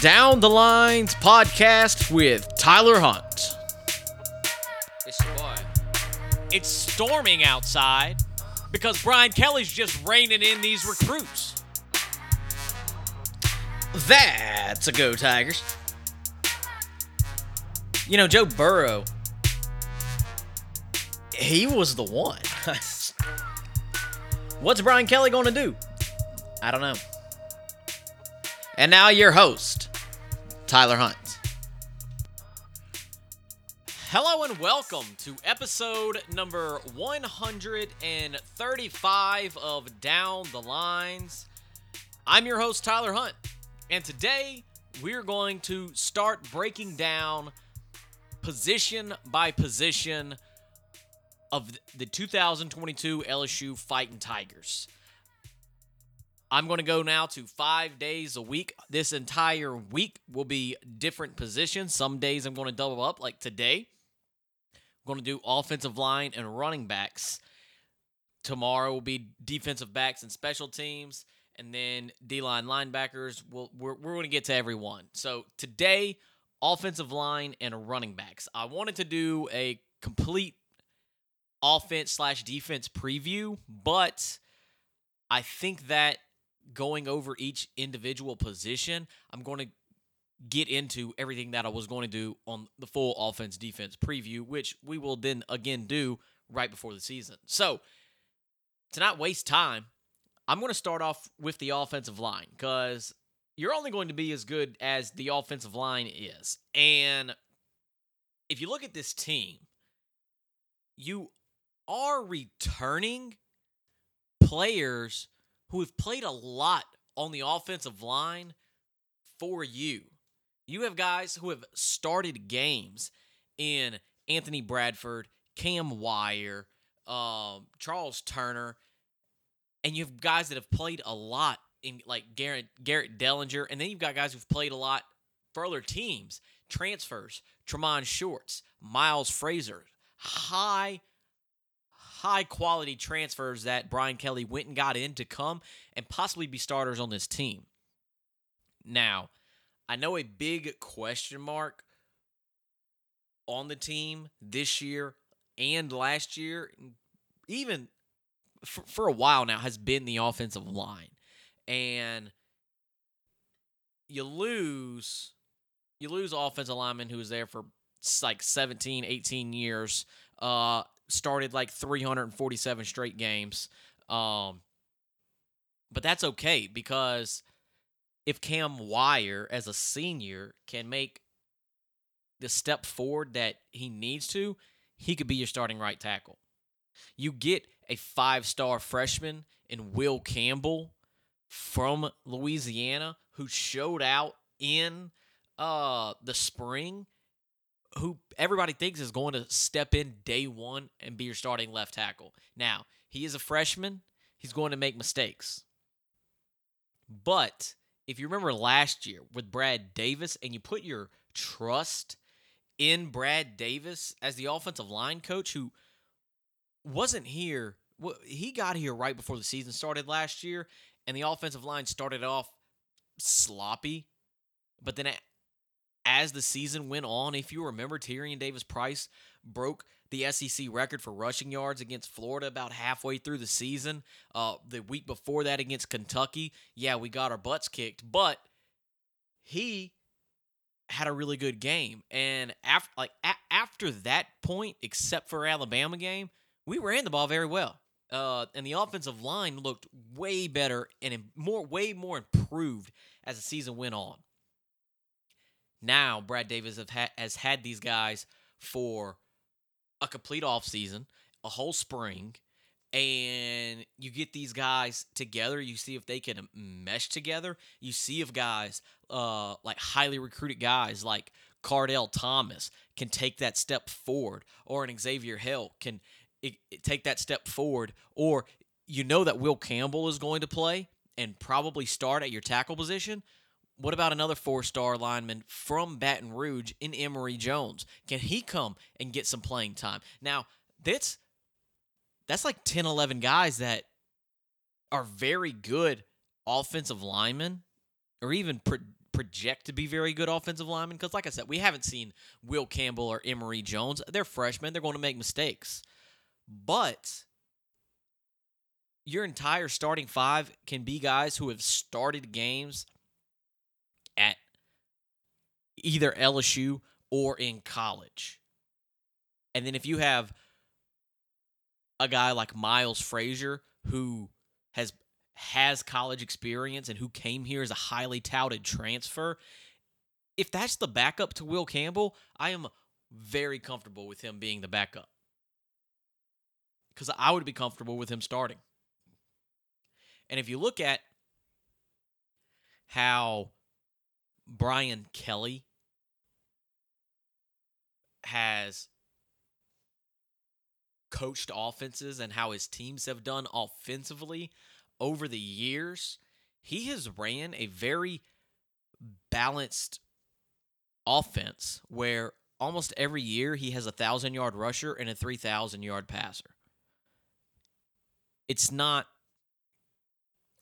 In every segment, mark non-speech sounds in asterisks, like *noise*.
Down the Lines podcast with Tyler Hunt. It's boy. It's storming outside because Brian Kelly's just reining in these recruits. That's a go, Tigers. You know, Joe Burrow, he was the one. *laughs* What's Brian Kelly going to do? I don't know. And now your host, Tyler Hunt. Hello and welcome to episode number 135 of Down the Lines. I'm your host, Tyler Hunt, and today we're going to start breaking down position by position of the 2022 LSU Fighting Tigers. I'm going to go now to five days a week. This entire week will be different positions. Some days I'm going to double up, like today. I'm going to do offensive line and running backs. Tomorrow will be defensive backs and special teams, and then D line linebackers. We'll, we're, we're going to get to everyone. So today, offensive line and running backs. I wanted to do a complete offense slash defense preview, but I think that going over each individual position, I'm going to get into everything that I was going to do on the full offense defense preview, which we will then again do right before the season. So, to not waste time, I'm going to start off with the offensive line because you're only going to be as good as the offensive line is. And if you look at this team, you are returning players who have played a lot on the offensive line for you. You have guys who have started games in Anthony Bradford, Cam Wire, um, Charles Turner, and you have guys that have played a lot in like Garrett Garrett Dellinger, and then you've got guys who've played a lot for other teams. Transfers, Tre'Mond Shorts, Miles Frazier, high high quality transfers that Brian Kelly went and got in to come and possibly be starters on this team. Now, I know a big question mark on the team this year and last year, even for, for a while now, has been the offensive line. And you lose you lose offensive lineman who was there for like 17, 18 years. Uh, started like 347 straight games. Um, but that's okay because if Cam Wire, as a senior, can make the step forward that he needs to, he could be your starting right tackle. You get a five star freshman in Will Campbell from Louisiana who showed out in uh, the spring who everybody thinks is going to step in day one and be your starting left tackle. Now, he is a freshman. He's going to make mistakes. But if you remember last year with Brad Davis and you put your trust in Brad Davis as the offensive line coach who wasn't here, he got here right before the season started last year, and the offensive line started off sloppy. But then as the season went on, if you remember, Tyrion Davis Price broke the SEC record for rushing yards against Florida about halfway through the season. Uh, the week before that against Kentucky, yeah, we got our butts kicked, but he had a really good game. And after like a- after that point, except for Alabama game, we ran the ball very well. Uh, and the offensive line looked way better and more, way more improved as the season went on. Now, Brad Davis have ha- has had these guys for a complete offseason, a whole spring, and you get these guys together. You see if they can mesh together. You see if guys, uh, like highly recruited guys like Kardell Thomas, can take that step forward, or an Xavier Hill can it, it take that step forward, or you know that Will Campbell is going to play and probably start at your tackle position. What about another four star lineman from Baton Rouge in Emery Jones? Can he come and get some playing time? Now, that's that's like 10, 11 guys that are very good offensive linemen or even pro- project to be very good offensive linemen because, like I said, we haven't seen Will Campbell or Emery Jones. They're freshmen. They're going to make mistakes. But your entire starting five can be guys who have started games either LSU or in college. And then if you have a guy like Miles Frazier who has has college experience and who came here as a highly touted transfer, if that's the backup to Will Campbell, I am very comfortable with him being the backup. Cuz I would be comfortable with him starting. And if you look at how Brian Kelly has coached offenses and how his teams have done offensively over the years, he has ran a very balanced offense where almost every year he has a thousand yard rusher and a 3,000 yard passer. It's not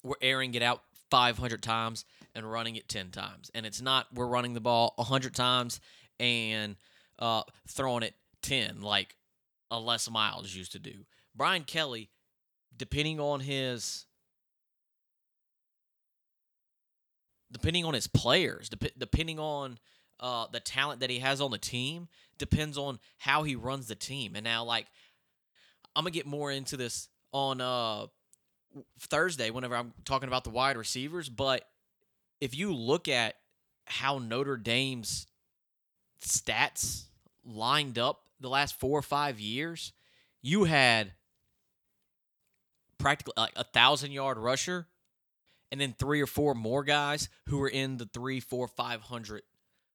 we're airing it out 500 times and running it 10 times. And it's not we're running the ball 100 times and uh, throwing it 10 like a Les Miles used to do. Brian Kelly, depending on his depending on his players, dep- depending on uh, the talent that he has on the team, depends on how he runs the team. And now, like, I'm gonna get more into this on uh, Thursday whenever I'm talking about the wide receivers. But if you look at how Notre Dame's stats lined up the last four or five years, you had practically like a thousand yard rusher, and then three or four more guys who were in the three, four, five hundred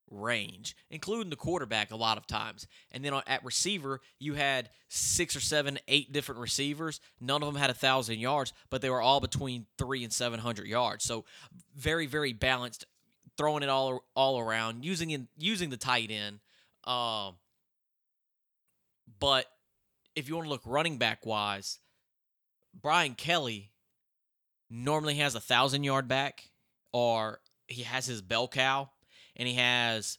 range, including the quarterback a lot of times. And then at receiver, you had six or seven, eight different receivers. None of them had a thousand yards, but they were all between three and seven hundred yards. So very, very balanced, throwing it all all around, using in using the tight end. Um, but if you want to look running back wise, Brian Kelly normally has a thousand yard back, or he has his bell cow, and he has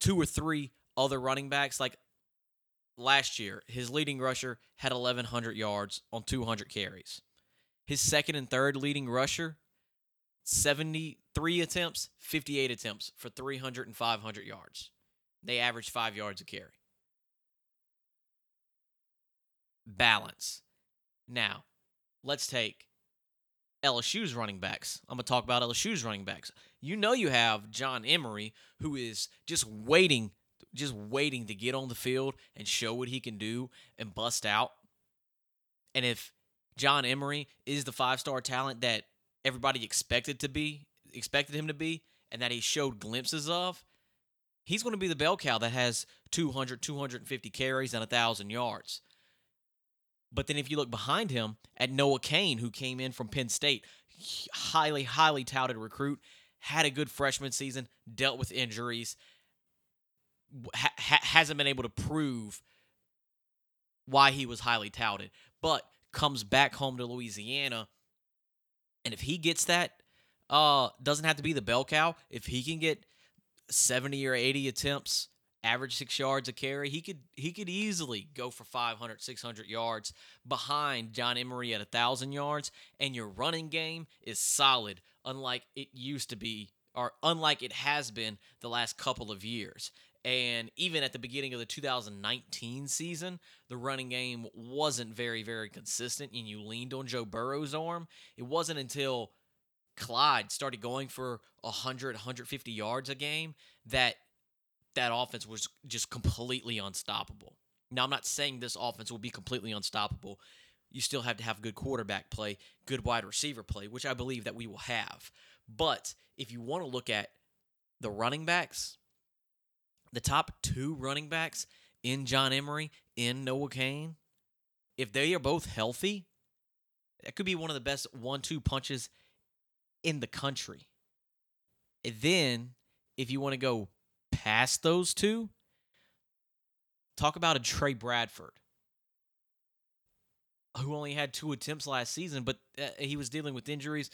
two or three other running backs. Like last year, his leading rusher had 1,100 yards on 200 carries. His second and third leading rusher, 73 attempts, 58 attempts for 300 and 500 yards. They averaged five yards a carry. Balance. Now, let's take LSU's running backs. I'm going to talk about LSU's running backs. You know you have John Emery who is just waiting just waiting to get on the field and show what he can do and bust out. And if John Emery is the five-star talent that everybody expected to be, expected him to be and that he showed glimpses of, he's going to be the bell cow that has 200, 250 carries and 1,000 yards. But then if you look behind him at Noah Cain, who came in from Penn State, highly, highly touted recruit, had a good freshman season, dealt with injuries, ha- hasn't been able to prove why he was highly touted, but comes back home to Louisiana. And if he gets that, uh, doesn't have to be the bell cow. If he can get 70 or 80 attempts, average six yards a carry, he could he could easily go for 500, 600 yards behind John Emery at 1,000 yards. And your running game is solid, unlike it used to be, or unlike it has been the last couple of years. And even at the beginning of the 2019 season, the running game wasn't very, very consistent, and you leaned on Joe Burrow's arm. It wasn't until Clyde started going for 100, 150 yards a game that that offense was just completely unstoppable. Now, I'm not saying this offense will be completely unstoppable. You still have to have good quarterback play, good wide receiver play, which I believe that we will have. But if you want to look at the running backs, the top two running backs in John Emery, in Noah Cain, if they are both healthy, that could be one of the best one two punches in the country. And then, if you want to go past those two, talk about a Trey Bradford who only had two attempts last season, but uh, he was dealing with injuries.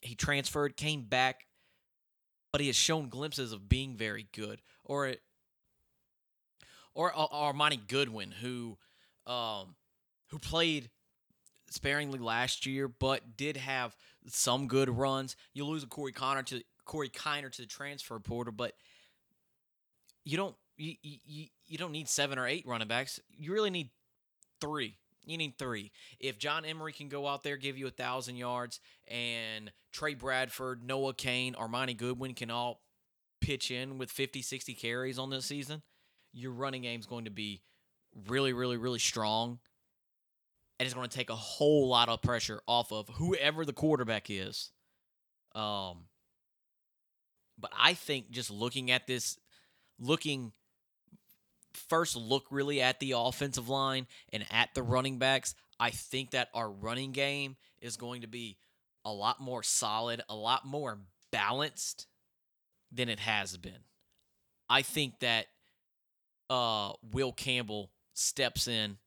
He transferred, came back, but he has shown glimpses of being very good. Or or, or Armoni Goodwin, who um, who played sparingly last year, but did have some good runs. You lose a Corey Connor to Corey Kiner to the transfer portal, but you don't you, you you don't need seven or eight running backs. You really need three. You need three. If John Emery can go out there, give you a thousand yards, and Trey Bradford, Noah Cain, Armoni Goodwin can all pitch in with 50, 60 carries on this season, your running game is going to be really, really, really strong. And it's going to take a whole lot of pressure off of whoever the quarterback is. Um, but I think just looking at this, looking first look really at the offensive line and at the running backs, I think that our running game is going to be a lot more solid, a lot more balanced than it has been. I think that uh, Will Campbell steps in,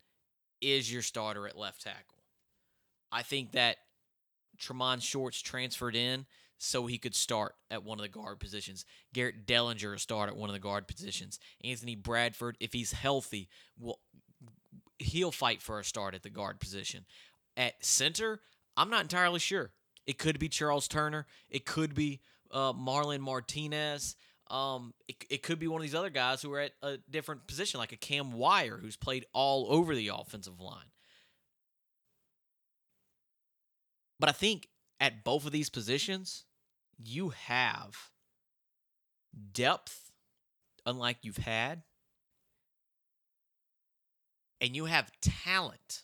is your starter at left tackle. I think that Tre'Mond Shorts transferred in so he could start at one of the guard positions. Garrett Dellinger will start at one of the guard positions. Anthony Bradford, if he's healthy, will he'll fight for a start at the guard position. At center, I'm not entirely sure. It could be Charles Turner. It could be uh, Marlon Martinez. Um, it, it could be one of these other guys who are at a different position, like a Cam Wire, who's played all over the offensive line. But I think at both of these positions, you have depth, unlike you've had, and you have talent,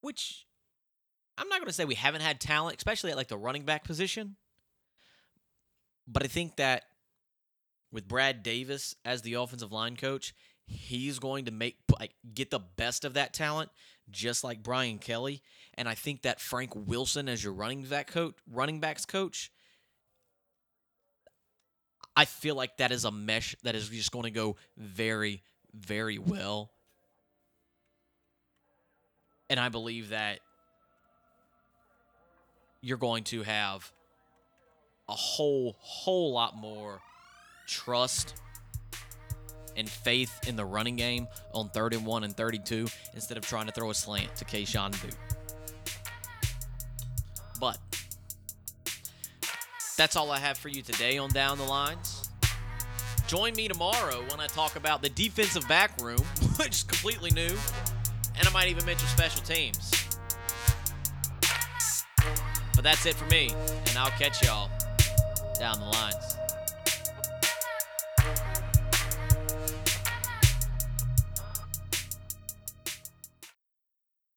which I'm not going to say we haven't had talent, especially at like the running back position. But I think that with Brad Davis as the offensive line coach, he's going to make like get the best of that talent, just like Brian Kelly. And I think that Frank Wilson as your running back coach, running backs coach, I feel like that is a mesh that is just going to go very, very well. And I believe that you're going to have a whole, whole lot more trust and faith in the running game on third and one and 32 instead of trying to throw a slant to Kayshon Boutte. But that's all I have for you today on Down the Lines. Join me tomorrow when I talk about the defensive back room, *laughs* which is completely new, and I might even mention special teams. That's it for me, and I'll catch y'all down the lines.